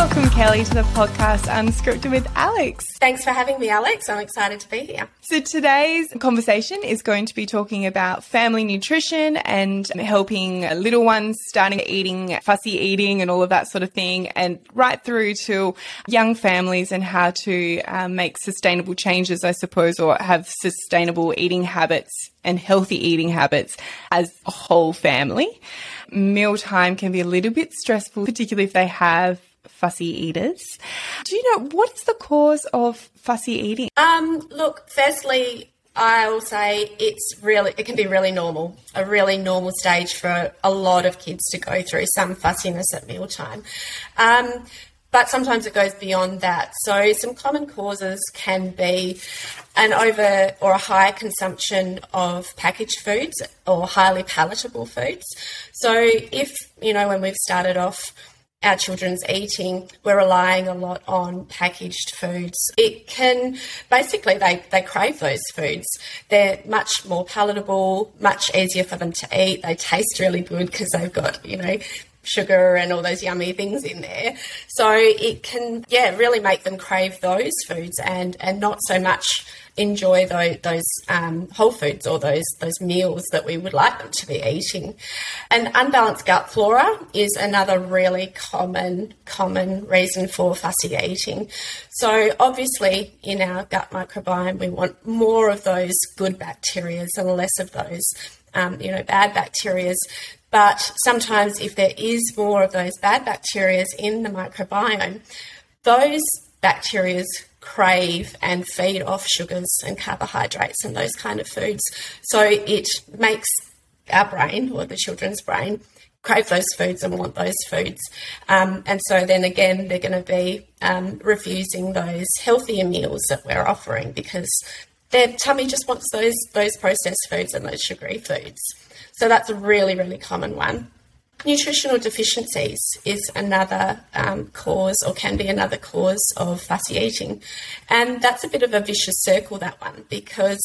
Welcome, Kellie, to the podcast Unscripted with Alex. Thanks for having me, Alex. I'm excited to be here. So, today's conversation is going to be talking about family nutrition and helping little ones starting eating, fussy eating, and all of that sort of thing, and right through to young families and how to um, make sustainable changes, I suppose, or have sustainable eating habits and healthy eating habits as a whole family. Mealtime can be a little bit stressful, particularly if they have fussy eaters. Do you know what is the cause of fussy eating? Um, look, firstly, I will say it's really it can be really normal, a really normal stage for a lot of kids to go through some fussiness at mealtime. Um, but sometimes it goes beyond that. So, some common causes can be an over or a high consumption of packaged foods or highly palatable foods. So, if you know, when we've started off our children's eating, we're relying a lot on packaged foods. It can basically they, they crave those foods. They're much more palatable, much easier for them to eat. They taste really good because they've got, you know, sugar and all those yummy things in there. So it can, yeah, really make them crave those foods and, and not so much enjoy those, those um, whole foods or those those meals that we would like them to be eating. And unbalanced gut flora is another really common common reason for fussy eating. So obviously in our gut microbiome we want more of those good bacteria and less of those um, you know bad bacteria. But sometimes if there is more of those bad bacteria in the microbiome, those bacteria crave and feed off sugars and carbohydrates and those kind of foods. So it makes our brain or the children's brain crave those foods and want those foods. Um, and so then again, they're going to be um, refusing those healthier meals that we're offering because their tummy just wants those those processed foods and those sugary foods. So that's a really, really common one. Nutritional deficiencies is another um, cause, or can be another cause of fussy eating. And that's a bit of a vicious circle, that one, because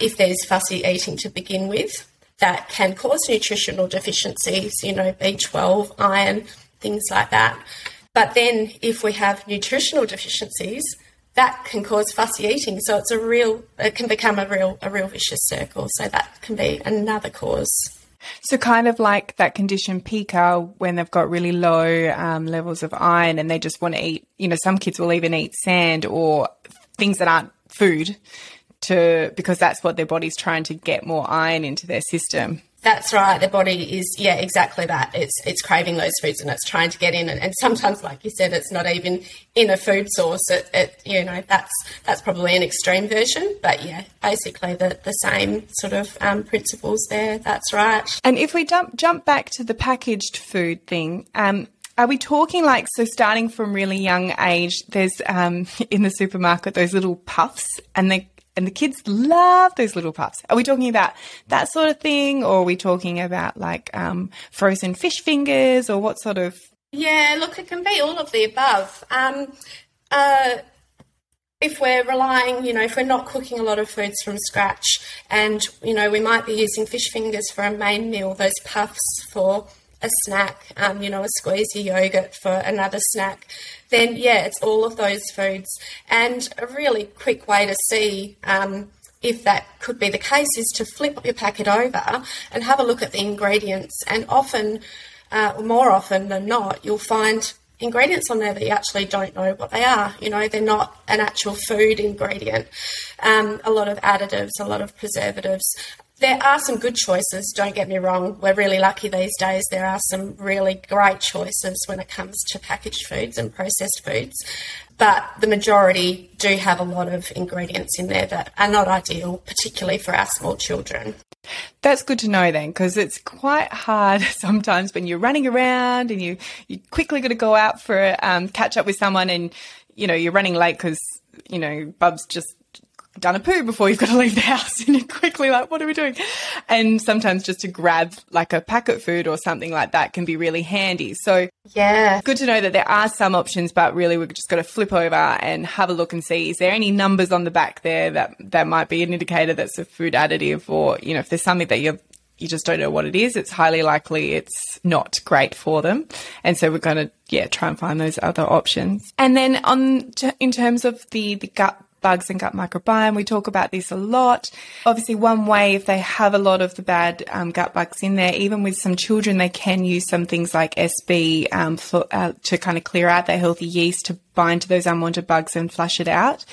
if there's fussy eating to begin with, that can cause nutritional deficiencies, you know, B12, iron, things like that. But then if we have nutritional deficiencies, that can cause fussy eating. So it's a real, it can become a real, a real vicious circle. So that can be another cause. So, kind of like that condition pica when they've got really low um, levels of iron and they just want to eat, you know, some kids will even eat sand or things that aren't food to because that's what their body's trying to get more iron into their system. That's right. The body is, yeah, exactly that. It's it's craving those foods and it's trying to get in. And, and sometimes, like you said, it's not even in a food source. It, it, you know, that's that's probably an extreme version. But yeah, basically the, the same sort of um, principles there. That's right. And if we jump jump back to the packaged food thing, um, are we talking like so starting from really young age? There's um, in the supermarket those little puffs, and they and the kids love those little puffs. Are we talking about that sort of thing, or are we talking about like um, frozen fish fingers, or what sort of? Yeah, look, it can be all of the above. Um, uh, if we're relying, you know, if we're not cooking a lot of foods from scratch, and you know, we might be using fish fingers for a main meal, those puffs for a snack, um, you know, a squeezy yogurt for another snack, then yeah, it's all of those foods. And a really quick way to see um, if that could be the case is to flip your packet over and have a look at the ingredients. And often, uh, more often than not, you'll find ingredients on there that you actually don't know what they are. You know, they're not an actual food ingredient. Um, a lot of additives, a lot of preservatives, there are some good choices, don't get me wrong. We're really lucky these days. There are some really great choices when it comes to packaged foods and processed foods. But the majority do have a lot of ingredients in there that are not ideal, particularly for our small children. That's good to know then, because it's quite hard sometimes when you're running around and you you quickly got to go out for um, catch up with someone, and you know you're running late because you know Bub's just done a poo before you've got to leave the house and you're quickly like, what are we doing? And sometimes just to grab like a packet food or something like that can be really handy. So yeah, good to know that there are some options, but really we've just got to flip over and have a look and see, is there any numbers on the back there that, that might be an indicator that's a food additive or, you know, if there's something that you're you just don't know what it is, it's highly likely it's not great for them. And so we're going to, yeah, try and find those other options. And then on, in terms of the, the gut bugs and gut microbiome. We talk about this a lot. Obviously, one way if they have a lot of the bad um, gut bugs in there, even with some children, they can use some things like SB um, uh, to kind of clear out their healthy yeast to bind to those unwanted bugs and flush it out.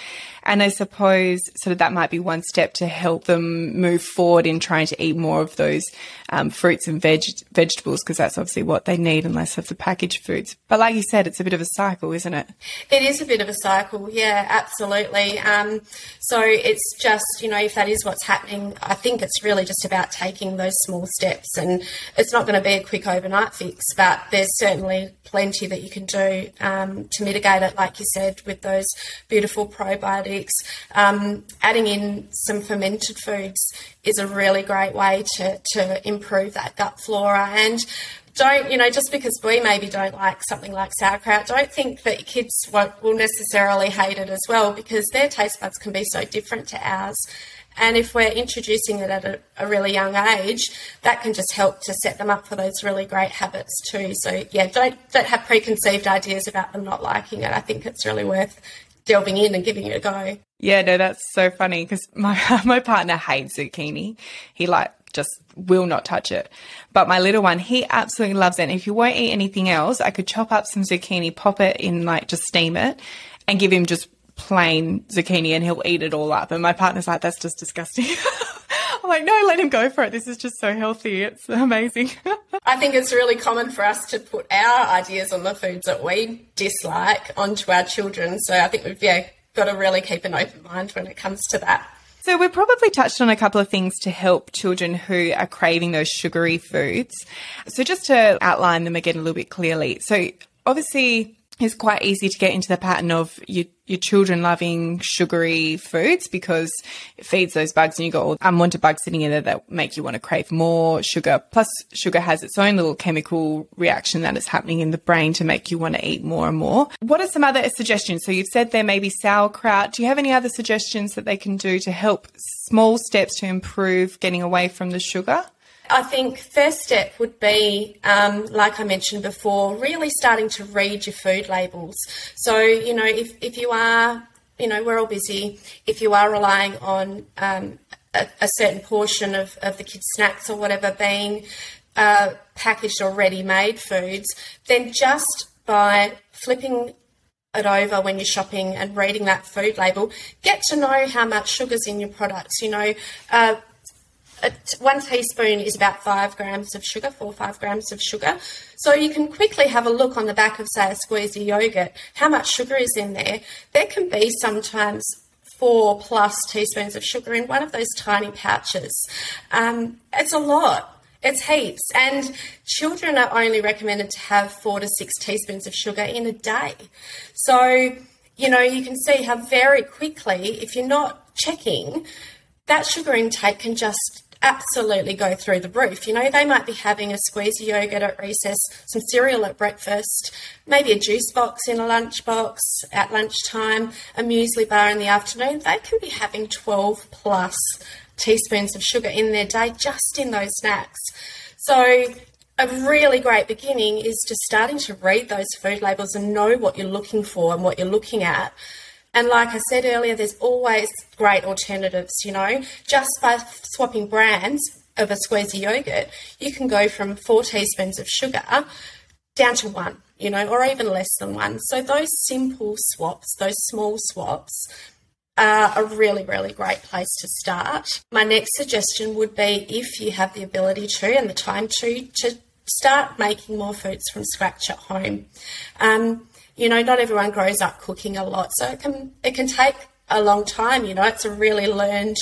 And I suppose sort of that might be one step to help them move forward in trying to eat more of those um, fruits and veg- vegetables because that's obviously what they need and less of the packaged foods. But like you said, it's a bit of a cycle, isn't it? It is a bit of a cycle, yeah, absolutely. Um, so it's just, you know, if that is what's happening, I think it's really just about taking those small steps and it's not going to be a quick overnight fix, but there's certainly plenty that you can do um, to mitigate it, like you said, with those beautiful probiotics. Um, adding in some fermented foods is a really great way to, to improve that gut flora. And don't, you know, just because we maybe don't like something like sauerkraut, don't think that kids won't, will necessarily hate it as well because their taste buds can be so different to ours. And if we're introducing it at a, a, really young age, that can just help to set them up for those really great habits too. So yeah, don't don't have preconceived ideas about them not liking it. I think it's really worth delving in and giving it a go. Yeah, no, that's so funny because my my partner hates zucchini. He like just will not touch it. But my little one, he absolutely loves it. And if he won't eat anything else, I could chop up some zucchini, pop it in like just steam it, and give him just plain zucchini and he'll eat it all up. And my partner's like, that's just disgusting. I'm like, no, let him go for it. This is just so healthy. It's amazing. I think it's really common for us to put our ideas on the foods that we dislike onto our children. So I think we've yeah, got to really keep an open mind when it comes to that. So we've probably touched on a couple of things to help children who are craving those sugary foods. So just to outline them again a little bit clearly. So obviously it's quite easy to get into the pattern of your, your children loving sugary foods because it feeds those bugs and you've got all unwanted bugs sitting in there that make you want to crave more sugar. Plus, sugar has its own little chemical reaction that is happening in the brain to make you want to eat more and more. What are some other suggestions? So you've said there may be sauerkraut. Do you have any other suggestions that they can do to help small steps to improve getting away from the sugar? I think first step would be, um, like I mentioned before, really starting to read your food labels. So, you know, if, if you are, you know, we're all busy, if you are relying on um, a, a, certain portion of, of the kids' snacks or whatever being uh, packaged or ready made foods, then just by flipping it over when you're shopping and reading that food label, get to know how much sugar's in your products. You know, uh, one teaspoon is about five grams of sugar, four or five grams of sugar. So you can quickly have a look on the back of, say, a squeezy yogurt, how much sugar is in there. There can be sometimes four plus teaspoons of sugar in one of those tiny pouches. Um, it's a lot. It's heaps. And children are only recommended to have four to six teaspoons of sugar in a day. So, you know, you can see how very quickly, if you're not checking, that sugar intake can just absolutely go through the roof. You know, they might be having a squeeze of yogurt at recess, some cereal at breakfast, maybe a juice box in a lunchbox at lunchtime, a muesli bar in the afternoon. They can be having 12 plus teaspoons of sugar in their day just in those snacks. So, a really great beginning is just starting to read those food labels and know what you're looking for and what you're looking at. And like I said earlier, there's always great alternatives, you know, just by swapping brands of a squeezy yogurt, you can go from four teaspoons of sugar down to one, you know, or even less than one. So those simple swaps, those small swaps, are a really, really great place to start. My next suggestion would be if you have the ability to and the time to, to start making more foods from scratch at home. Um, you know, not everyone grows up cooking a lot, so it can it can take a long time. You know, it's a really learned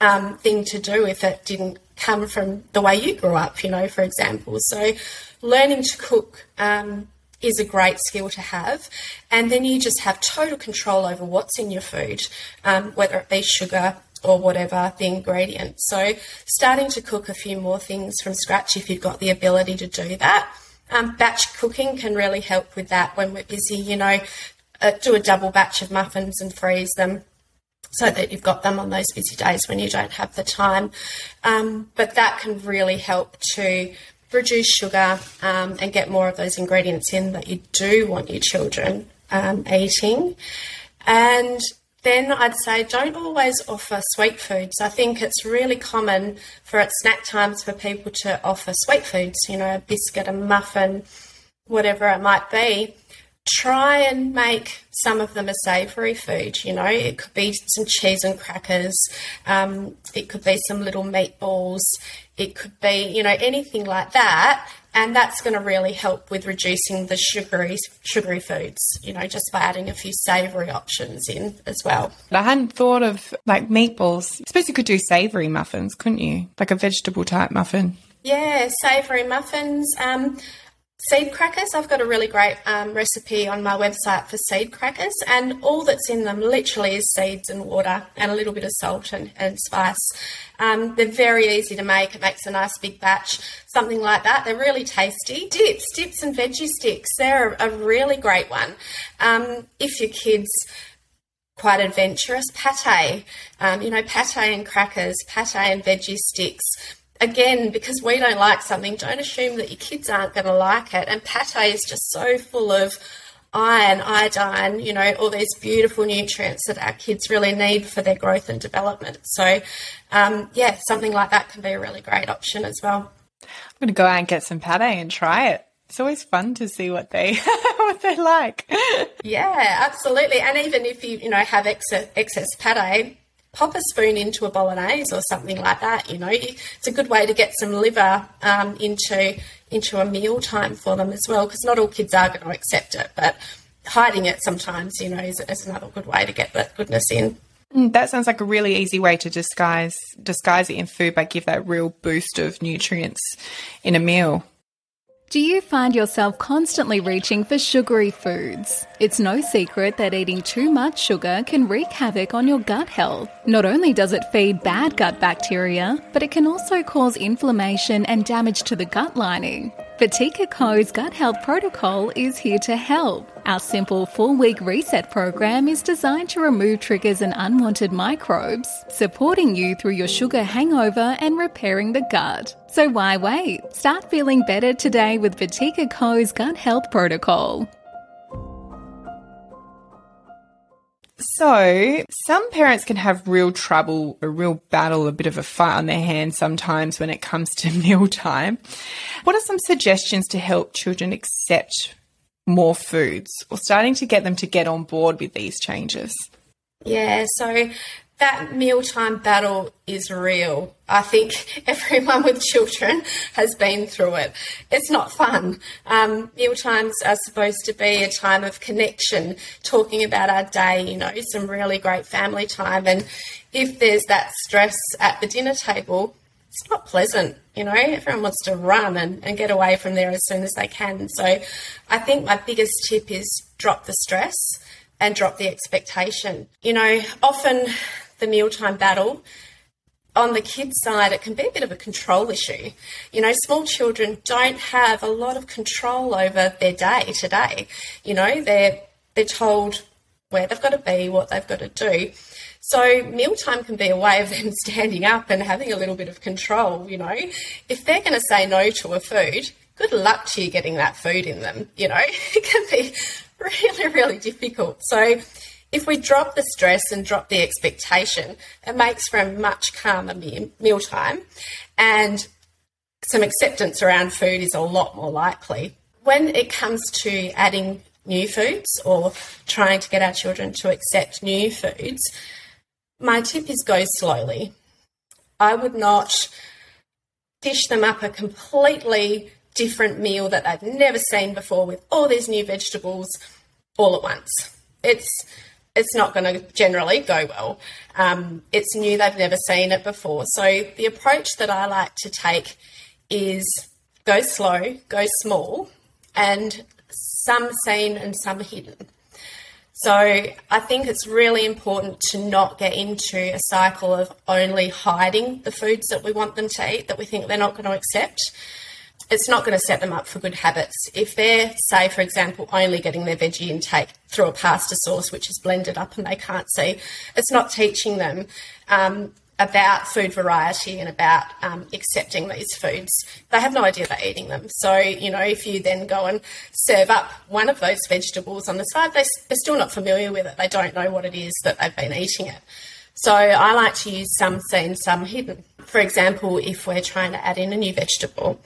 um, thing to do if it didn't come from the way you grew up. You know, for example, so learning to cook. Um, is a great skill to have, and then you just have total control over what's in your food, um, whether it be sugar, or whatever the ingredient. So, starting to cook a few more things from scratch if you've got the ability to do that um, batch cooking can really help with that when we're busy. You know, uh, do a double batch of muffins and freeze them. so that you've got them on those busy days when you don't have the time. Um, but that can really help to reduce sugar um, and get more of those ingredients in that you do want your children um, eating. And then I'd say don't always offer sweet foods. I think it's really common for at snack times for people to offer sweet foods, you know, a biscuit, a muffin, whatever it might be try and make some of them a savoury food. You know, it could be some cheese and crackers, um, it could be some little meatballs, it could be, you know, anything like that. And that's going to really help with reducing the sugary sugary foods, you know, just by adding a few savoury options in as well. I hadn't thought of like meatballs. I suppose you could do savoury muffins, couldn't you? Like a vegetable type muffin. Yeah, savoury muffins. Um, seed crackers. I've got a really great um, recipe on my website for seed crackers, and all that's in them literally is seeds and water and a little bit of salt and, and spice. Um, they're very easy to make. It makes a nice big batch, something like that. They're really tasty. Dips, dips and veggie sticks. They're a, a really great one. Um, if your kids quite adventurous pate, um, you know, pate and crackers, pate and veggie sticks again, because we don't like something, don't assume that your kids aren't going to like it. And pate is just so full of iron, iodine, you know, all these beautiful nutrients that our kids really need for their growth and development. So, um, yeah, something like that can be a really great option as well. I'm going to go out and get some pate and try it. It's always fun to see what they what they like. yeah, absolutely. And even if you you know have excess, excess pate, pop a spoon into a bolognese or something like that. You know, it's a good way to get some liver um, into into a meal time for them as well, because not all kids are going to accept it, but hiding it sometimes, you know, is, is another good way to get that goodness in. Mm, that sounds like a really easy way to disguise disguise it in food, but give that real boost of nutrients in a meal. Do you find yourself constantly reaching for sugary foods? It's no secret that eating too much sugar can wreak havoc on your gut health. Not only does it feed bad gut bacteria, but it can also cause inflammation and damage to the gut lining. Botika Co's Gut Health Protocol is here to help. Our simple four week reset program is designed to remove triggers and unwanted microbes, supporting you through your sugar hangover and repairing the gut. So why wait? Start feeling better today with Botika Co's Gut Health Protocol. So, some parents can have real trouble, a real battle, a bit of a fight on their hands sometimes when it comes to mealtime. What are some suggestions to help children accept more foods or starting to get them to get on board with these changes? Yeah, so that mealtime battle is real. I think everyone with children has been through it. It's not fun. Um, meal times are supposed to be a time of connection, talking about our day, you know, some really great family time. And if there's that stress at the dinner table, it's not pleasant, you know. Everyone wants to run and, and get away from there as soon as they can. So I think my biggest tip is drop the stress and drop the expectation. You know, often the mealtime battle, on the kids' side, it can be a bit of a control issue. You know, small children don't have a lot of control over their day to day. You know, they're they're told where they've got to be, what they've got to do. So mealtime can be a way of them standing up and having a little bit of control. You know, if they're going to say no to a food, good luck to you getting that food in them. You know, it can be really, really difficult. So if we drop the stress and drop the expectation, it makes for a much calmer meal mealtime and some acceptance around food is a lot more likely. When it comes to adding new foods or trying to get our children to accept new foods, my tip is go slowly. I would not dish them up a completely different meal that they've never seen before with all these new vegetables all at once. It's it's not going to generally go well. Um, it's new, they've never seen it before. So the approach that I like to take is go slow, go small, and some seen and some hidden. So I think it's really important to not get into a cycle of only hiding the foods that we want them to eat that we think they're not going to accept. It's not going to set them up for good habits. If they're, say, for example, only getting their veggie intake through a pasta sauce, which is blended up and they can't see, it's not teaching them um, about food variety and about um, accepting these foods. They have no idea they're eating them. So, you know, if you then go and serve up one of those vegetables on the side, they, they're still not familiar with it. They don't know what it is that they've been eating it. So I like to use some seen, some hidden. For example, if we're trying to add in a new vegetable,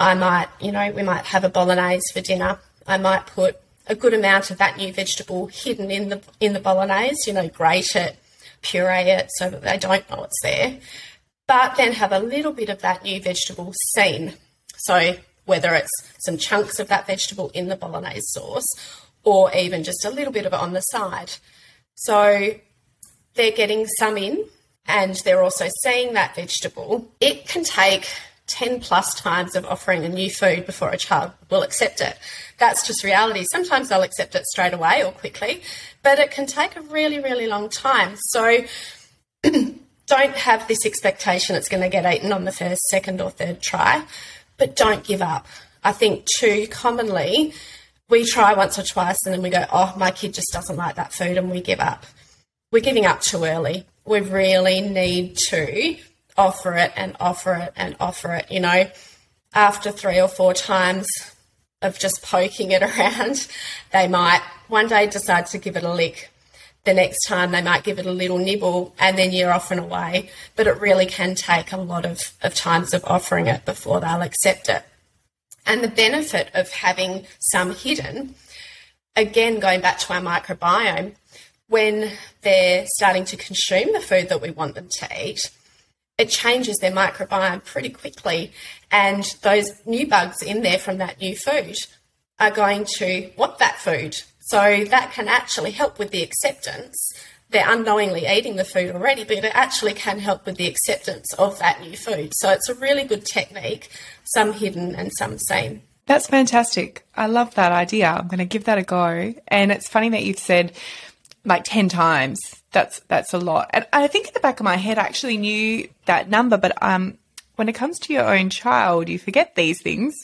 I might, you know, we might have a bolognese for dinner. I might put a good amount of that new vegetable hidden in the in the bolognese, you know, grate it, puree it so that they don't know it's there. But then have a little bit of that new vegetable seen. So whether it's some chunks of that vegetable in the bolognese sauce or even just a little bit of it on the side. So they're getting some in and they're also seeing that vegetable. It can take 10 plus times of offering a new food before a child will accept it. That's just reality. Sometimes they'll accept it straight away or quickly, but it can take a really, really long time. So don't have this expectation it's going to get eaten on the first, second, or third try, but don't give up. I think too commonly we try once or twice and then we go, oh, my kid just doesn't like that food, and we give up. We're giving up too early. We really need to offer it and offer it and offer it. You know, after three or four times of just poking it around, they might one day decide to give it a lick. The next time they might give it a little nibble and then you're off and away. But it really can take a lot of, of times of offering it before they'll accept it. And the benefit of having some hidden, again, going back to our microbiome, when they're starting to consume the food that we want them to eat, it changes their microbiome pretty quickly. And those new bugs in there from that new food are going to want that food. So that can actually help with the acceptance. They're unknowingly eating the food already, but it actually can help with the acceptance of that new food. So it's a really good technique, some hidden and some seen. That's fantastic. I love that idea. I'm going to give that a go. And it's funny that you've said like 10 times that's that's a lot. And I think in the back of my head I actually knew that number, but um when it comes to your own child, you forget these things.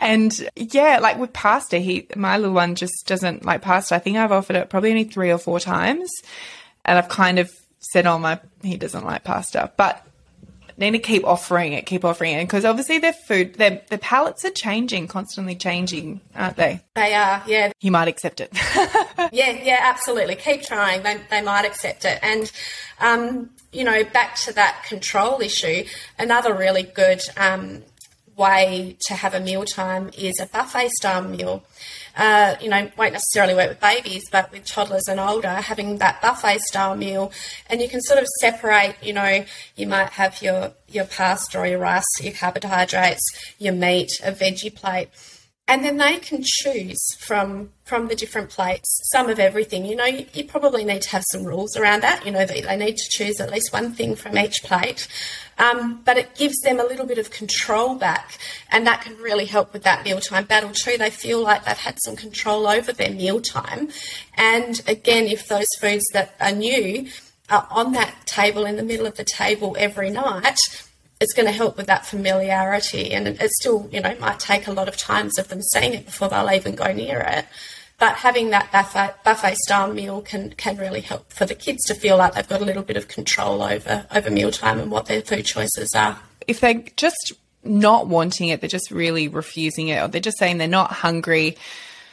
And yeah, like with pasta, he my little one just doesn't like pasta. I think I've offered it probably only three or four times. And I've kind of said, oh my he doesn't like pasta. But need to keep offering it, keep offering it, because obviously their food, their their palates are changing, constantly changing, aren't they? They are, yeah. You might accept it. yeah, yeah, absolutely. Keep trying. They they might accept it, and um, you know, back to that control issue. Another really good um, way to have a mealtime is a buffet style meal uh, you know, won't necessarily work with babies, but with toddlers and older, having that buffet style meal, and you can sort of separate. You know, you might have your your pasta or your rice, your carbohydrates, your meat, a veggie plate and then they can choose from from the different plates some of everything. You know you, you, probably need to have some rules around that. You know that they need to choose at least one thing from each plate. Um, but it gives them a little bit of control back and that can really help with that mealtime battle too. They feel like they've had some control over their mealtime. And again if those foods that are new are on that table in the middle of the table every night it's going to help with that familiarity. And it, still, you know, might take a lot of times of them seeing it before they'll even go near it. But having that buffet, buffet style meal can, can really help for the kids to feel like they've got a little bit of control over, over mealtime and what their food choices are. If they're just not wanting it, they're just really refusing it, or they're just saying they're not hungry,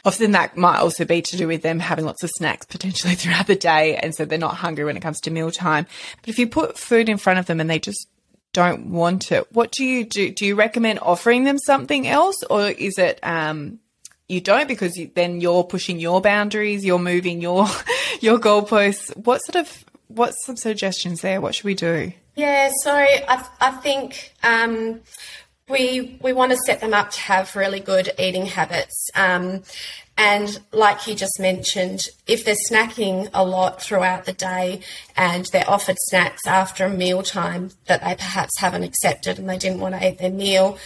often that might also be to do with them having lots of snacks potentially throughout the day and so they're not hungry when it comes to mealtime but if you put food in front of them and they just don't want it, what do you do? Do you recommend offering them something else, or is it um, you don't because you, then you're pushing your boundaries, you're moving your your goalposts? What sort of what's some suggestions there? What should we do? Yeah, so I, I think um, we we want to set them up to have really good eating habits. Um, and like you just mentioned, if they're snacking a lot throughout the day and they're offered snacks after a meal time that they perhaps haven't accepted and they didn't want to eat their meal,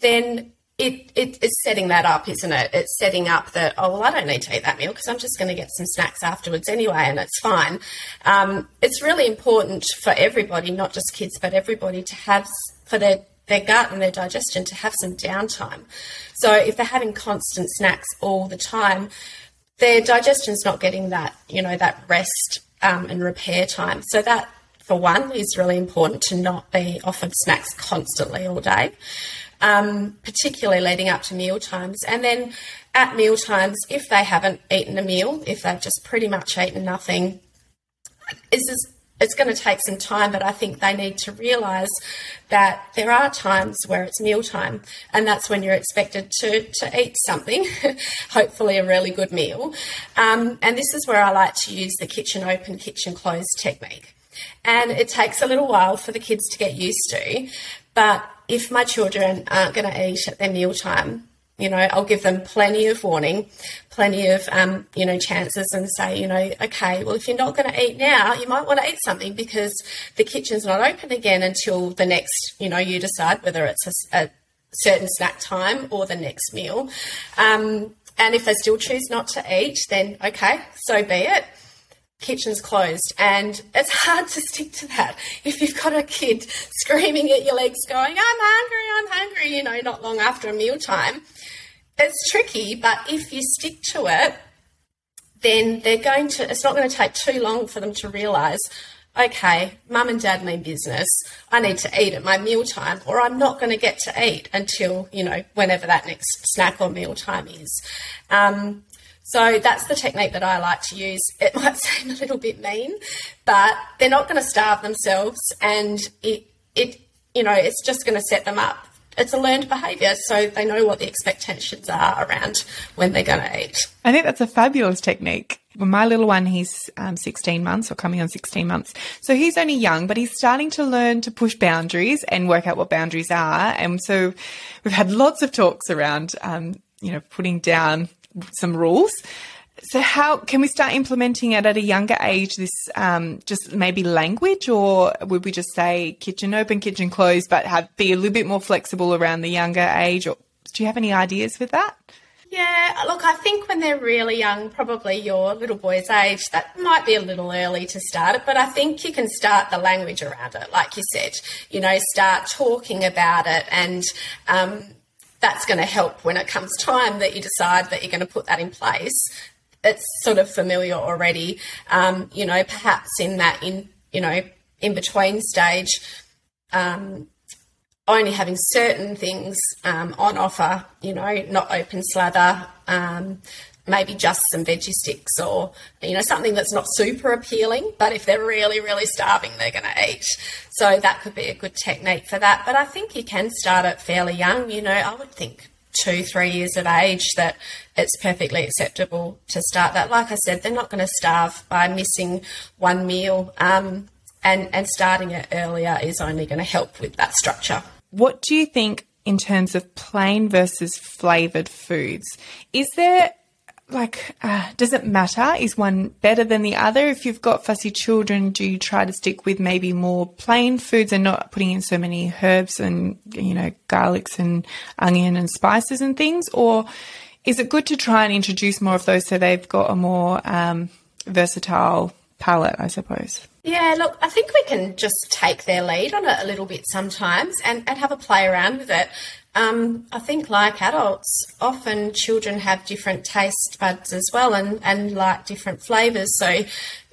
then it, it, it's setting that up, isn't it? It's setting up that, oh, well, I don't need to eat that meal because I'm just going to get some snacks afterwards anyway, and it's fine. Um, it's really important for everybody, not just kids, but everybody to have for their their gut and their digestion to have some downtime. So if they're having constant snacks all the time, their digestion's not getting that, you know, that rest um, and repair time. So that, for one, is really important to not be offered snacks constantly all day, um, particularly leading up to meal times. And then at meal times, if they haven't eaten a meal, if they've just pretty much eaten nothing, is it's going to take some time, but I think they need to realise that there are times where it's mealtime, and that's when you're expected to, to eat something, hopefully a really good meal. Um, and this is where I like to use the kitchen open, kitchen closed technique. And it takes a little while for the kids to get used to, but if my children aren't going to eat at their mealtime, you know, I'll give them plenty of warning, plenty of, um, you know, chances and say, you know, okay, well, if you're not going to eat now, you might want to eat something because the kitchen's not open again until the next, you know, you decide whether it's a, a certain snack time or the next meal. Um, and if they still choose not to eat, then okay, so be it kitchen's closed and it's hard to stick to that. If you've got a kid screaming at your legs going i'm hungry i'm hungry you know not long after a meal time it's tricky but if you stick to it then they're going to it's not going to take too long for them to realize okay mum and dad mean business. I need to eat at my meal time or i'm not going to get to eat until you know whenever that next snack or meal time is. Um, so that's the technique that I like to use. It might seem a little bit mean, but they're not going to starve themselves, and it it you know it's just going to set them up. It's a learned behaviour, so they know what the expectations are around when they're going to eat. I think that's a fabulous technique. Well, my little one, he's um, 16 months or coming on 16 months. So he's only young, but he's starting to learn to push boundaries and work out what boundaries are. And so we've had lots of talks around, um, you know, putting down some rules. So, how can we start implementing it at a younger age? This um, just maybe language, or would we just say kitchen open, kitchen closed, but have be a little bit more flexible around the younger age? Or do you have any ideas with that? Yeah, look, I think when they're really young, probably your little boy's age, that might be a little early to start it, but I think you can start the language around it, like you said. You know, start talking about it and um, that's going to help when it comes time that you decide that you're going to put that in place. It's sort of familiar already. Um, you know, perhaps in that in you know in between stage, um, only having certain things um, on offer. You know, not open slather. Um, maybe just some veggie sticks or you know something that's not super appealing but if they're really really starving they're going to eat. So that could be a good technique for that. But i think you can start it fairly young. You know i would think two three years of age that it's perfectly acceptable to start that. Like i said they're not going to starve by missing one meal um, and and starting it earlier is only going to help with that structure. What do you think in terms of plain versus flavored foods? Is there like, uh, does it matter? Is one better than the other? If you've got fussy children, do you try to stick with maybe more plain foods and not putting in so many herbs and, you know, garlics and onion and spices and things? Or is it good to try and introduce more of those so they've got a more um, versatile palate, I suppose? Yeah, look, I think we can just take their lead on it a little bit sometimes and, and have a play around with it. Um, I think, like adults, often children have different taste buds as well and, and like different flavours. So,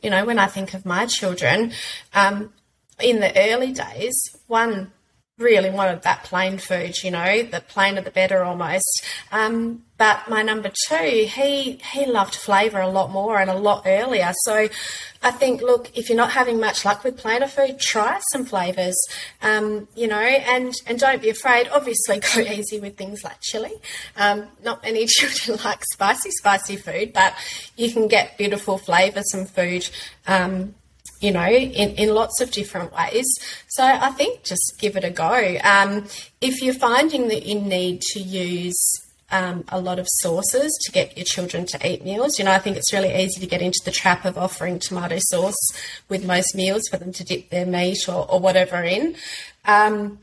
you know, when I think of my children, um, in the early days, one really wanted that plain food, you know, the plainer the better almost. Um, but my number two, he he loved flavour a lot more and a lot earlier. So I think, look, if you're not having much luck with plainer food, try some flavours, um, you know, and, and don't be afraid. Obviously, go easy with things like chili. Um, not many children like spicy, spicy food, but you can get beautiful flavoursome food um, you know, in, in lots of different ways. So I think just give it a go. Um, if you're finding that you need to use um, a lot of sauces to get your children to eat meals. You know, I think it's really easy to get into the trap of offering tomato sauce with most meals for them to dip their meat or, or whatever in. Um,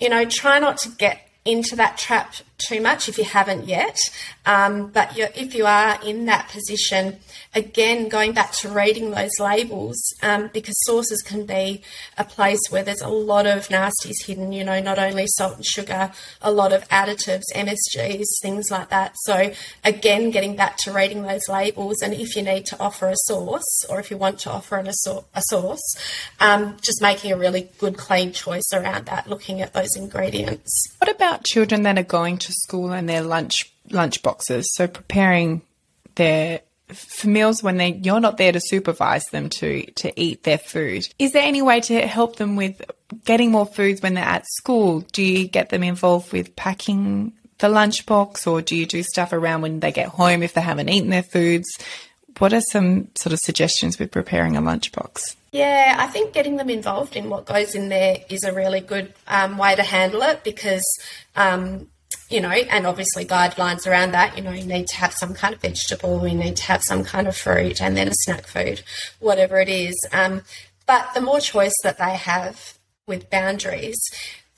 you know, try not to get into that trap too much if you haven't yet. Um, but if you are in that position, again, going back to reading those labels, um, because sauces can be a place where there's a lot of nasties hidden, you know, not only salt and sugar, a lot of additives, MSGs, things like that. So, again, getting back to reading those labels, and if you need to offer a sauce or if you want to offer an, a, sauce, um, just making a really good, clean choice around that, looking at those ingredients. What about children that are going to school and their lunch lunch boxes? So, preparing their for meals when they you're not there to supervise them to to eat their food. Is there any way to help them with getting more foods when they're at school? Do you get them involved with packing the lunchbox or do you do stuff around when they get home if they haven't eaten their foods? What are some sort of suggestions with preparing a lunchbox? Yeah, I think getting them involved in what goes in there is a really good um, way to handle it because um, you know, and obviously guidelines around that. You know, you need to have some kind of vegetable, you need to have some kind of fruit, and then a snack food, whatever it is. Um, but the more choice that they have with boundaries,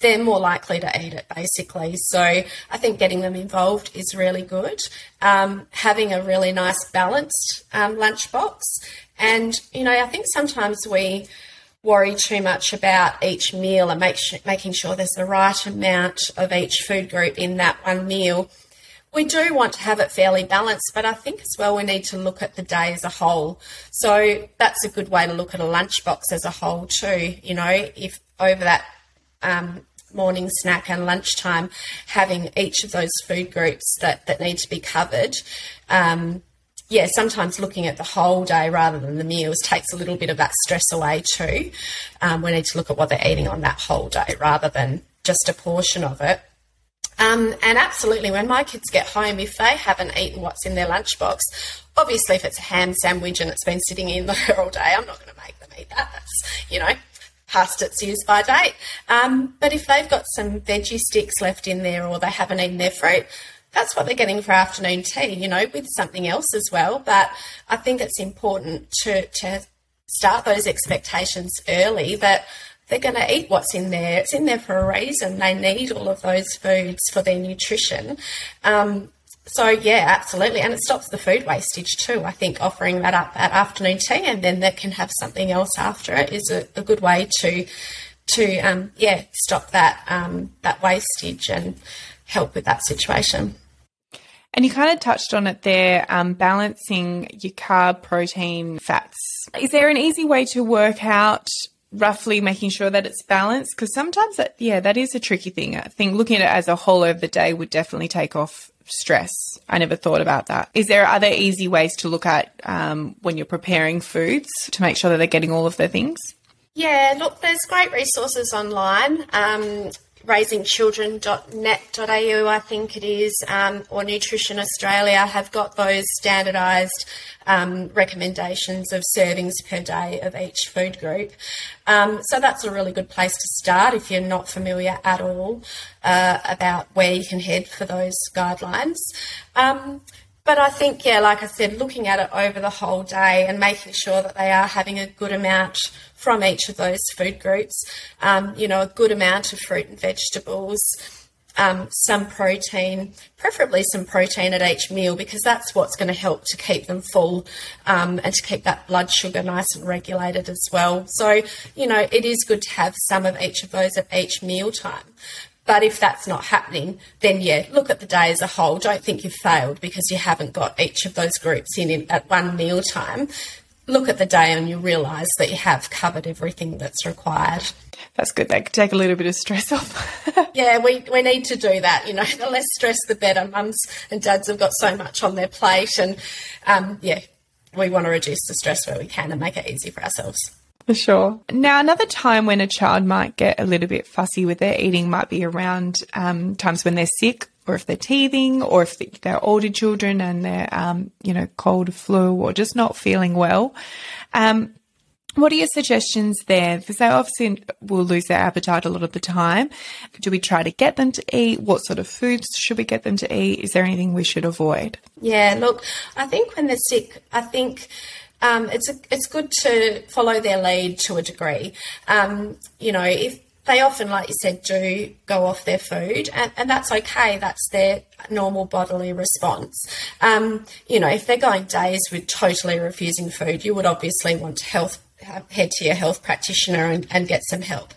they're more likely to eat it, basically. So I think getting them involved is really good. Um, having a really nice balanced um, lunchbox. And, you know, I think sometimes we worry too much about each meal and make sh- making sure there's the right amount of each food group in that one meal. We do want to have it fairly balanced, but I think as well we need to look at the day as a whole. So that's a good way to look at a lunchbox as a whole too. You know, if over that um, morning snack and lunchtime, having each of those food groups that, that need to be covered. Um, yeah, sometimes looking at the whole day rather than the meals takes a little bit of that stress away too. Um, we need to look at what they're eating on that whole day rather than just a portion of it. Um, and absolutely, when my kids get home, if they haven't eaten what's in their lunchbox, obviously if it's a ham sandwich and it's been sitting in there all day, I'm not going to make them eat that. That's, you know, past its use by date. Um, but if they've got some veggie sticks left in there or they haven't eaten their fruit, that's what they're getting for afternoon tea, you know, with something else as well. But I think it's important to, to start those expectations early that they're going to eat what's in there. It's in there for a reason. They need all of those foods for their nutrition. Um, so yeah, absolutely, and it stops the food wastage too. I think offering that up at afternoon tea and then they can have something else after it is a, a good way to to um, yeah stop that um, that wastage and help with that situation. And you kind of touched on it there, um, balancing your carb, protein, fats. Is there an easy way to work out roughly making sure that it's balanced? Because sometimes that, yeah, that is a tricky thing. I think looking at it as a whole over the day would definitely take off stress. I never thought about that. Is there other easy ways to look at um, when you're preparing foods to make sure that they're getting all of their things? Yeah, look, there's great resources online. Um, raisingchildren.net.au, I think it is, um, or Nutrition Australia have got those standardised um, recommendations of servings per day of each food group. Um, so that's a really good place to start if you're not familiar at all uh, about where you can head for those guidelines. Um, but I think, yeah, like I said, looking at it over the whole day and making sure that they are having a good amount from each of those food groups, um, you know, a good amount of fruit and vegetables, um, some protein, preferably some protein at each meal because that's what's going to help to keep them full um, and to keep that blood sugar nice and regulated as well. So, you know, it is good to have some of each of those at each meal time. But if that's not happening, then yeah, look at the day as a whole. Don't think you've failed because you haven't got each of those groups in, in at one meal time. Look at the day and you realise that you have covered everything that's required. That's good. That could take a little bit of stress off. yeah, we, we need to do that. You know, the less stress, the better. Mums and dads have got so much on their plate, and um, yeah, we want to reduce the stress where we can and make it easy for ourselves. For sure. Now, another time when a child might get a little bit fussy with their eating might be around um, times when they're sick or if they're teething or if they're older children and they're, um, you know, cold, flu, or just not feeling well. Um, what are your suggestions there? Because they obviously will lose their appetite a lot of the time. Do we try to get them to eat? What sort of foods should we get them to eat? Is there anything we should avoid? Yeah, look, I think when they're sick, I think um, it's a, it's good to follow their lead to a degree. Um, you know, if they often, like you said, do go off their food, and, and that's okay. That's their normal bodily response. Um, you know, if they're going days with totally refusing food, you would obviously want health head to your health practitioner and, and get some help.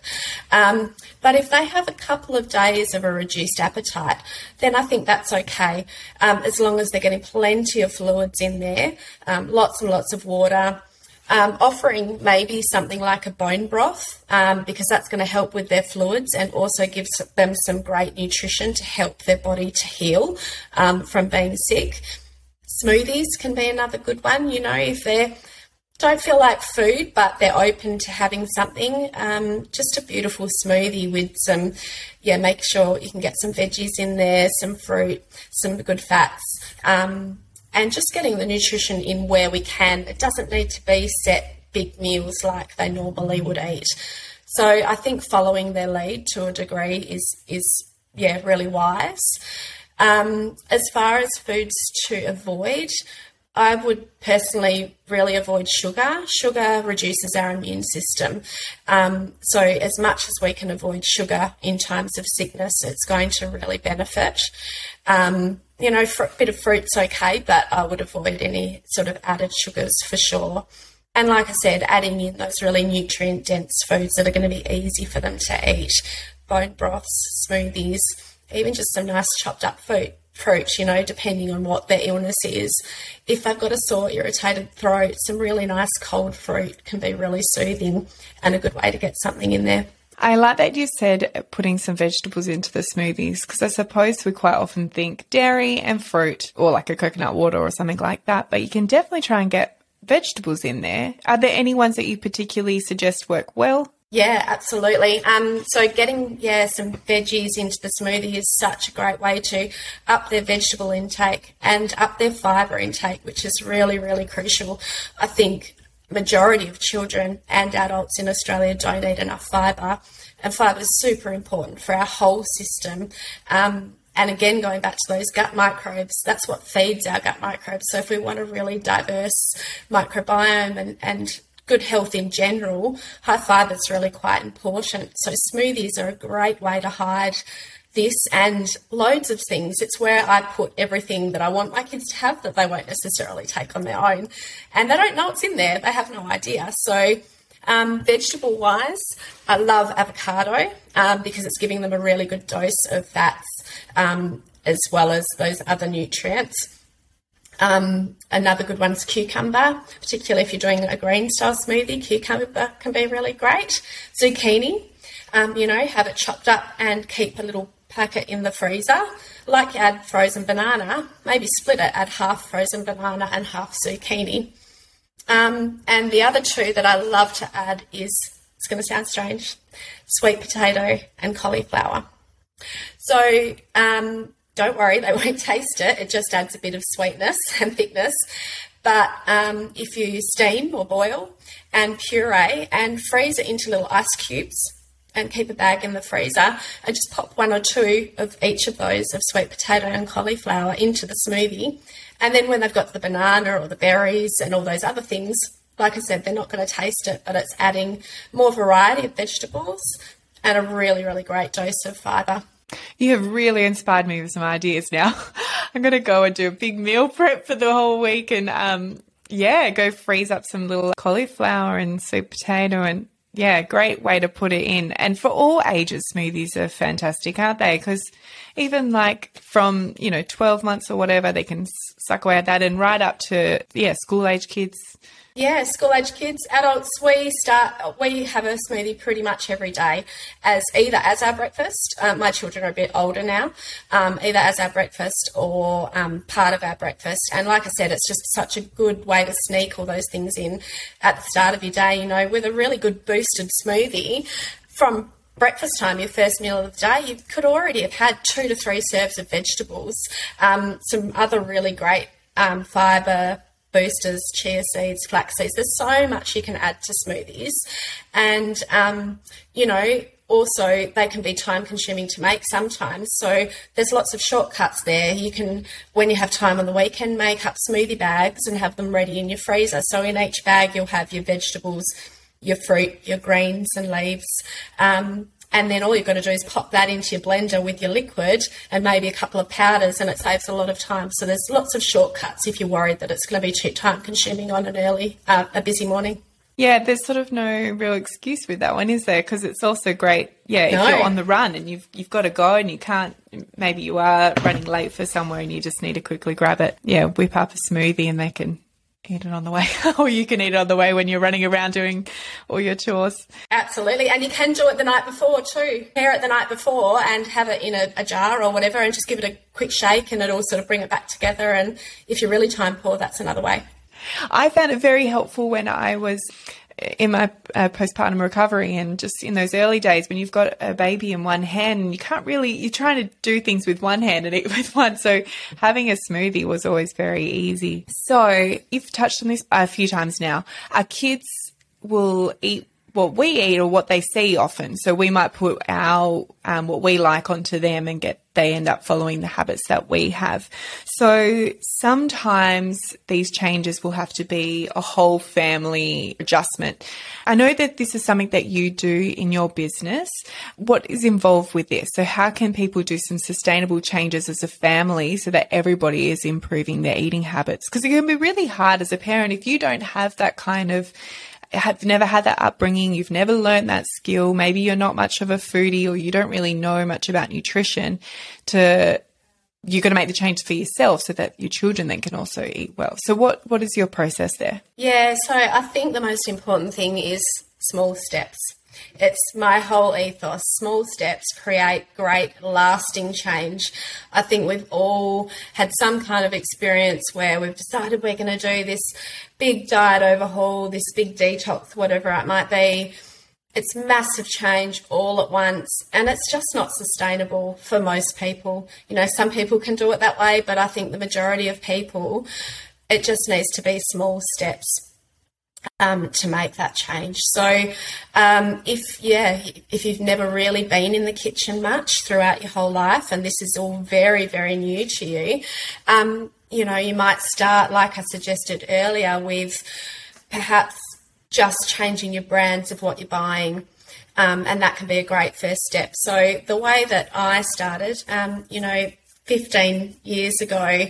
Um, but if they have a couple of days of a reduced appetite, then I think that's okay, um, as long as they're getting plenty of fluids in there, um, lots and lots of water. Um, offering maybe something like a bone broth um, because that's going to help with their fluids and also gives them some great nutrition to help their body to heal um, from being sick. Smoothies can be another good one. You know, if they're don't feel like food, but they're open to having something. Um, just a beautiful smoothie with some, yeah, make sure you can get some veggies in there, some fruit, some good fats, um, and just getting the nutrition in where we can. It doesn't need to be set big meals like they normally would eat. So I think following their lead to a degree is is yeah really wise. Um, as far as foods to avoid, I would personally really avoid sugar. Sugar reduces our immune system. Um, so, as much as we can avoid sugar in times of sickness, it's going to really benefit. Um, you know, a bit of fruit's okay, but I would avoid any sort of added sugars for sure. And like I said, adding in those really nutrient dense foods that are going to be easy for them to eat bone broths, smoothies, even just some nice chopped up fruit fruit, you know, depending on what their illness is. If they've got a sore, irritated throat, some really nice cold fruit can be really soothing and a good way to get something in there. I like that you said putting some vegetables into the smoothies because I suppose we quite often think dairy and fruit or like a coconut water or something like that, but you can definitely try and get vegetables in there. Are there any ones that you particularly suggest work well? Yeah, absolutely. Um, so getting yeah some veggies into the smoothie is such a great way to up their vegetable intake and up their fibre intake, which is really really crucial. I think majority of children and adults in Australia don't eat enough fibre, and fibre is super important for our whole system. Um, and again, going back to those gut microbes, that's what feeds our gut microbes. So if we want a really diverse microbiome and, and good health in general, high fibre is really quite important. So smoothies are a great way to hide this and loads of things. It's where I put everything that I want my kids to have that they won't necessarily take on their own. And they don't know what's in there, they have no idea. So, um, vegetable wise, I love avocado um, because it's giving them a really good dose of fats um, as well as those other nutrients. Um, another good one's cucumber, particularly if you're doing a green style smoothie. Cucumber can be really great. Zucchini, um, you know, have it chopped up and keep a little packet in the freezer. Like you add frozen banana, maybe split it, add half frozen banana and half zucchini. Um, and the other two that I love to add is, it's going to sound strange, sweet potato and cauliflower. So, um, don't worry, they won't taste it. It just adds a bit of sweetness and thickness. But um, if you steam or boil and puree and freeze it into little ice cubes and keep a bag in the freezer and just pop one or two of each of those of sweet potato and cauliflower into the smoothie. And then when they've got the banana or the berries and all those other things, like I said, they're not going to taste it, but it's adding more variety of vegetables and a really, really great dose of fibre. You have really inspired me with some ideas now. I'm going to go and do a big meal prep for the whole week and, um, yeah, go freeze up some little cauliflower and sweet potato and yeah, great way to put it in. And for all ages, smoothies are fantastic, aren't they? Because even like from, you know, 12 months or whatever, they can suck away at that and right up to, yeah, school age kids yeah, school age kids, adults, we start, we have a smoothie pretty much every day as either as our breakfast. Um, my children are a bit older now, um, either as our breakfast or um, part of our breakfast. And like I said, it's just such a good way to sneak all those things in at the start of your day, you know, with a really good boosted smoothie from breakfast time, your first meal of the day, you could already have had two to three serves of vegetables, um, some other really great um, fibre boosters, chia seeds, flax seeds. There's so much you can add to smoothies. And, um, you know, also they can be time consuming to make sometimes. So there's lots of shortcuts there. You can, when you have time on the weekend, make up smoothie bags and have them ready in your freezer. So in each bag, you'll have your vegetables, your fruit, your greens and leaves. Um, and then all you've got to do is pop that into your blender with your liquid and maybe a couple of powders, and it saves a lot of time. So there's lots of shortcuts if you're worried that it's going to be too time consuming on an early, uh, a busy morning. Yeah, there's sort of no real excuse with that one, is there? Because it's also great. Yeah, if No. you're on the run and you've you've got to go and you can't, maybe you are running late for somewhere and you just need to quickly grab it. Yeah, whip up a smoothie and they can eat it on the way, or you can eat it on the way when you're running around doing all your chores. Absolutely, and you can do it the night before too. Prepare it the night before and have it in a, a jar or whatever, and just give it a quick shake, and it'll sort of bring it back together. And if you're really time poor, that's another way. I found it very helpful when I was in my uh, postpartum recovery and just in those early days when you've got a baby in one hand and you can't really you're trying to do things with one hand and eat with one. So having a smoothie was always very easy. So you've touched on this a few times now. Our kids will eat what we eat or what they see often. So we might put our um, what we like onto them and get they end up following the habits that we have. So sometimes these changes will have to be a whole family adjustment. I know that this is something that you do in your business. What is involved with this? So how can people do some sustainable changes as a family so that everybody is improving their eating habits? Because it can be really hard as a parent if you don't have that kind of have never had that upbringing, you've never learned that skill, maybe you're not much of a foodie or you don't really know much about nutrition, to you're going to make the change for yourself so that your children then can also eat well. So what what is your process there? Yeah, so I think the most important thing is small steps. It's my whole ethos. Small steps create great, lasting change. I think we've all had some kind of experience where we've decided we're going to do this big diet overhaul, this big detox, whatever it might be. It's massive change all at once, and it's just not sustainable for most people. You know, some people can do it that way, but I think the majority of people, it just needs to be small steps um, to make that change. So, um, if yeah, if you've never really been in the kitchen much throughout your whole life, and this is all very very new to you, um, you know, you might start like I suggested earlier with perhaps just changing your brands of what you're buying. Um, and that can be a great first step. So the way that I started, um, you know, 15 years ago,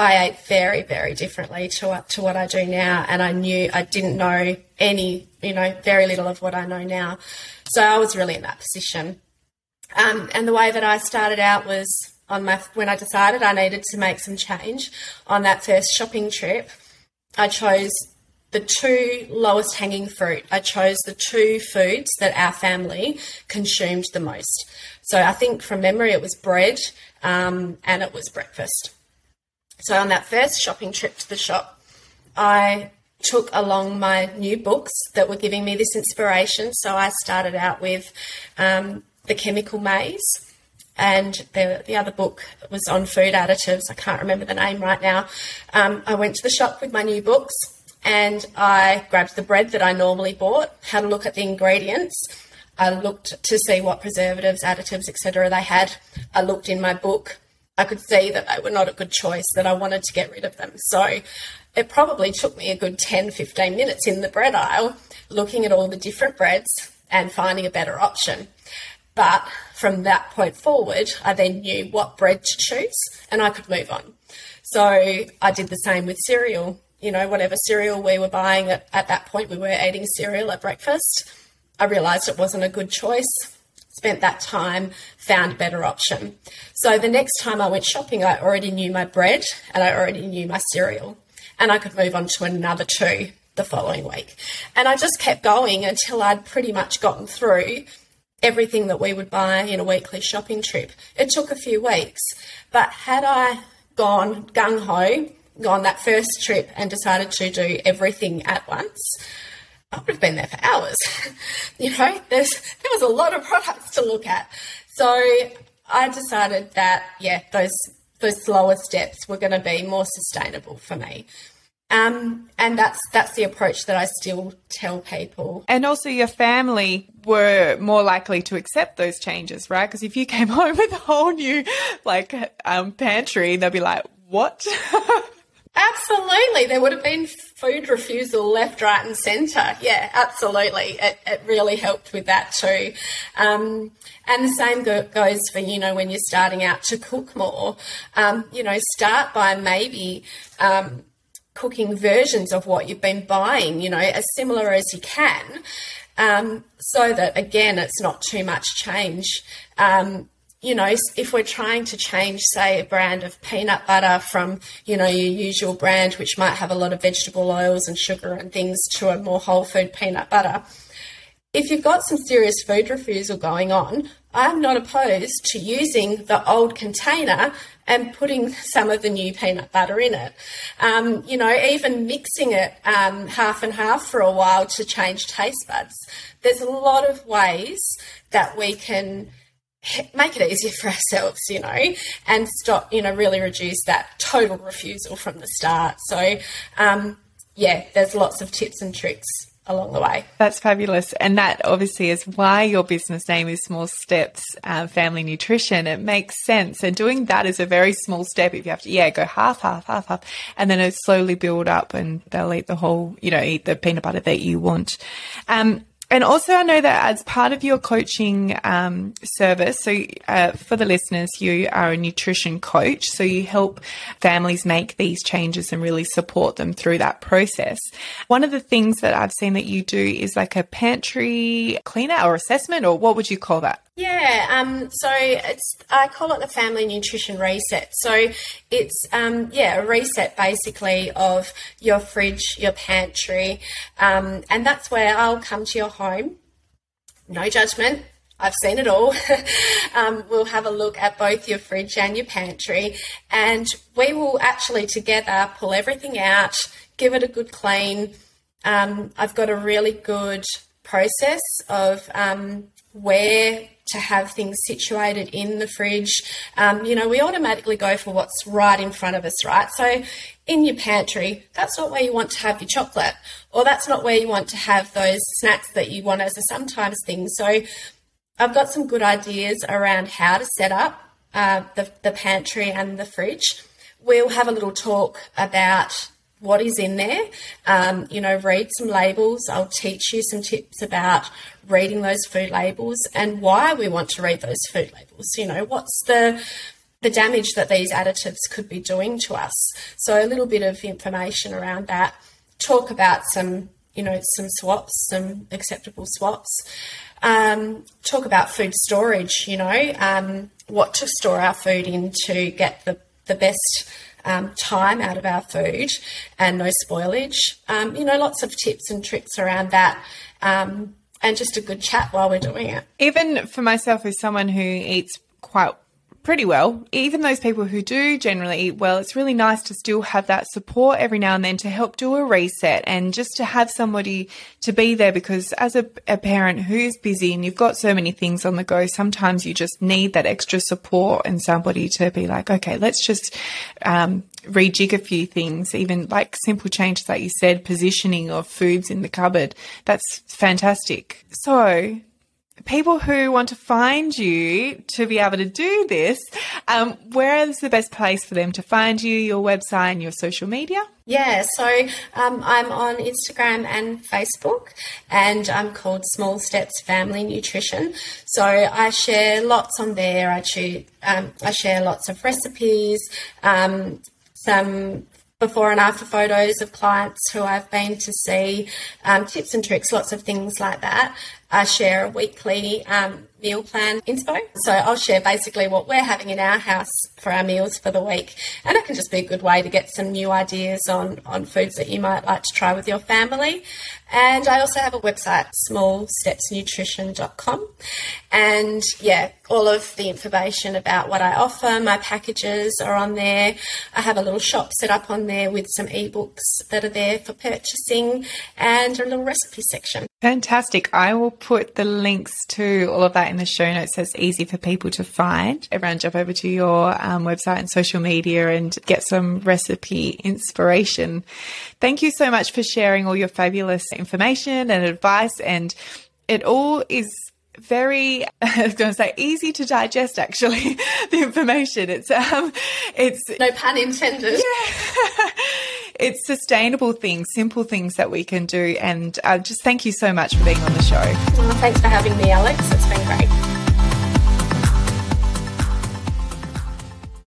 I ate very, very differently to what, to what I do now, and I knew I didn't know any, you know, very little of what I know now. So I was really in that position. Um, and the way that I started out was on my when I decided I needed to make some change on that first shopping trip. I chose the two lowest hanging fruit. I chose the two foods that our family consumed the most. So I think from memory it was bread um, and it was breakfast. So on that first shopping trip to the shop, I took along my new books that were giving me this inspiration. So I started out with um, The Chemical Maze, and the, the other book was on food additives. I can't remember the name right now. Um, I went to the shop with my new books and I grabbed the bread that I normally bought, had a look at the ingredients. I looked to see what preservatives, additives, etc. they had. I looked in my book I could see that they were not a good choice, that I wanted to get rid of them. So it probably took me a good 10, 15 minutes in the bread aisle looking at all the different breads and finding a better option. But from that point forward, I then knew what bread to choose and I could move on. So I did the same with cereal. You know, whatever cereal we were buying at, at that point, we were eating cereal at breakfast. I realised it wasn't a good choice spent that time, found a better option. So the next time I went shopping, I already knew my bread and I already knew my cereal, and I could move on to another two the following week. And I just kept going until I'd pretty much gotten through everything that we would buy in a weekly shopping trip. It took a few weeks, but had I gone gung ho, gone that first trip and decided to do everything at once, I would have been there for hours. you know, there's there was a lot of products to look at. So I decided that yeah, those those slower steps were going to be more sustainable for me. Um, and that's that's the approach that I still tell people. And also, your family were more likely to accept those changes, right? Because if you came home with a whole new like um, pantry, they'll be like, "What?" Absolutely. There would have been food refusal left, right, and centre. Yeah, absolutely. It, it really helped with that too. Um, and the same go- goes for, you know, when you're starting out to cook more. Um, you know, start by maybe. Um, cooking versions of what you've been buying, you know, as similar as you can, um, so that again, it's not too much change. Um, you know, if we're trying to change, say, a brand of peanut butter from, you know, your usual brand, which might have a lot of vegetable oils and sugar and things, to a more whole food peanut butter, if you've got some serious food refusal going on, I'm not opposed to using the old container and putting some of the new peanut butter in it. Um, you know, even mixing it um, half and half for a while to change taste buds. There's a lot of ways that we can make it easier for ourselves, you know, and stop, you know, really reduce that total refusal from the start. So, um, yeah, there's lots of tips and tricks along the way. That's fabulous. And that obviously is why your business name is Small Steps uh, Family Nutrition. It makes sense. And doing that is a very small step. If you have to, yeah, go half, half, half, half, and then it slowly build up and they'll eat the whole, you know, eat the peanut butter that you want. Um, and also, I know that as part of your coaching um, service, so uh, for the listeners, you are a nutrition coach. So you help families make these changes and really support them through that process. One of the things that I've seen that you do is like a pantry cleaner or assessment, or what would you call that? Yeah, um, so it's I call it the family nutrition reset. So it's um, yeah a reset basically of your fridge, your pantry, um, and that's where I'll come to your home. No judgment. I've seen it all. um, we'll have a look at both your fridge and your pantry, and we will actually together pull everything out, give it a good clean. Um, I've got a really good process of um, where to have things situated in the fridge. Um, you know, we automatically go for what's right in front of us, right? So in your pantry, that's not where you want to have your chocolate, or that's not where you want to have those snacks that you want as a sometimes thing. So I've got some good ideas around how to set up uh, the, the pantry and the fridge. We'll have a little talk about what is in there. Um, you know, read some labels. I'll teach you some tips about reading those food labels and why we want to read those food labels. You know, what's the the damage that these additives could be doing to us. So a little bit of information around that. Talk about some, you know, some swaps, some acceptable swaps. Um, talk about food storage. You know, um, what to store our food in to get the the best um, time out of our food and no spoilage. Um, you know, lots of tips and tricks around that. Um, and just a good chat while we're doing it. Even for myself, as someone who eats quite pretty well. Even those people who do generally eat well, it's really nice to still have that support every now and then to help do a reset and just to have somebody to be there because as a, a parent who's busy and you've got so many things on the go, sometimes you just need that extra support and somebody to be like, okay, let's just, um, rejig a few things, even like simple changes like you said, positioning of foods in the cupboard. That's fantastic. So people who want to find you to be able to do this, um, where is the best place for them to find you, your website and your social media? Yeah, so um, I'm on Instagram and Facebook, and I'm called Small Steps Family Nutrition. So I share lots on there. I, um, I share lots of recipes, um, some before and after photos of clients who I've been to see, um, tips and tricks, lots of things like that. I share a weekly um, meal plan inspo. So I'll share basically what we're having in our house for our meals for the week. And it can just be a good way to get some new ideas on, on foods that you might like to try with your family. And I also have a website, smallstepsnutrition.com. And yeah, all of the information about what I offer, my packages are on there. I have a little shop set up on there with some ebooks that are there for purchasing and a little recipe section. Fantastic. I will put the links to all of that in the show notes so it's easy for people to find. Everyone jump over to your um, website and social media and get some recipe inspiration. Thank you so much for sharing all your fabulous information and advice and it all is very, I was going to say easy to digest actually, the information. It's, um, it's. No pun intended. Yeah. it's sustainable things, simple things that we can do. And uh, just thank you so much for being on the show. Well, thanks for having me, Alex. It's been great.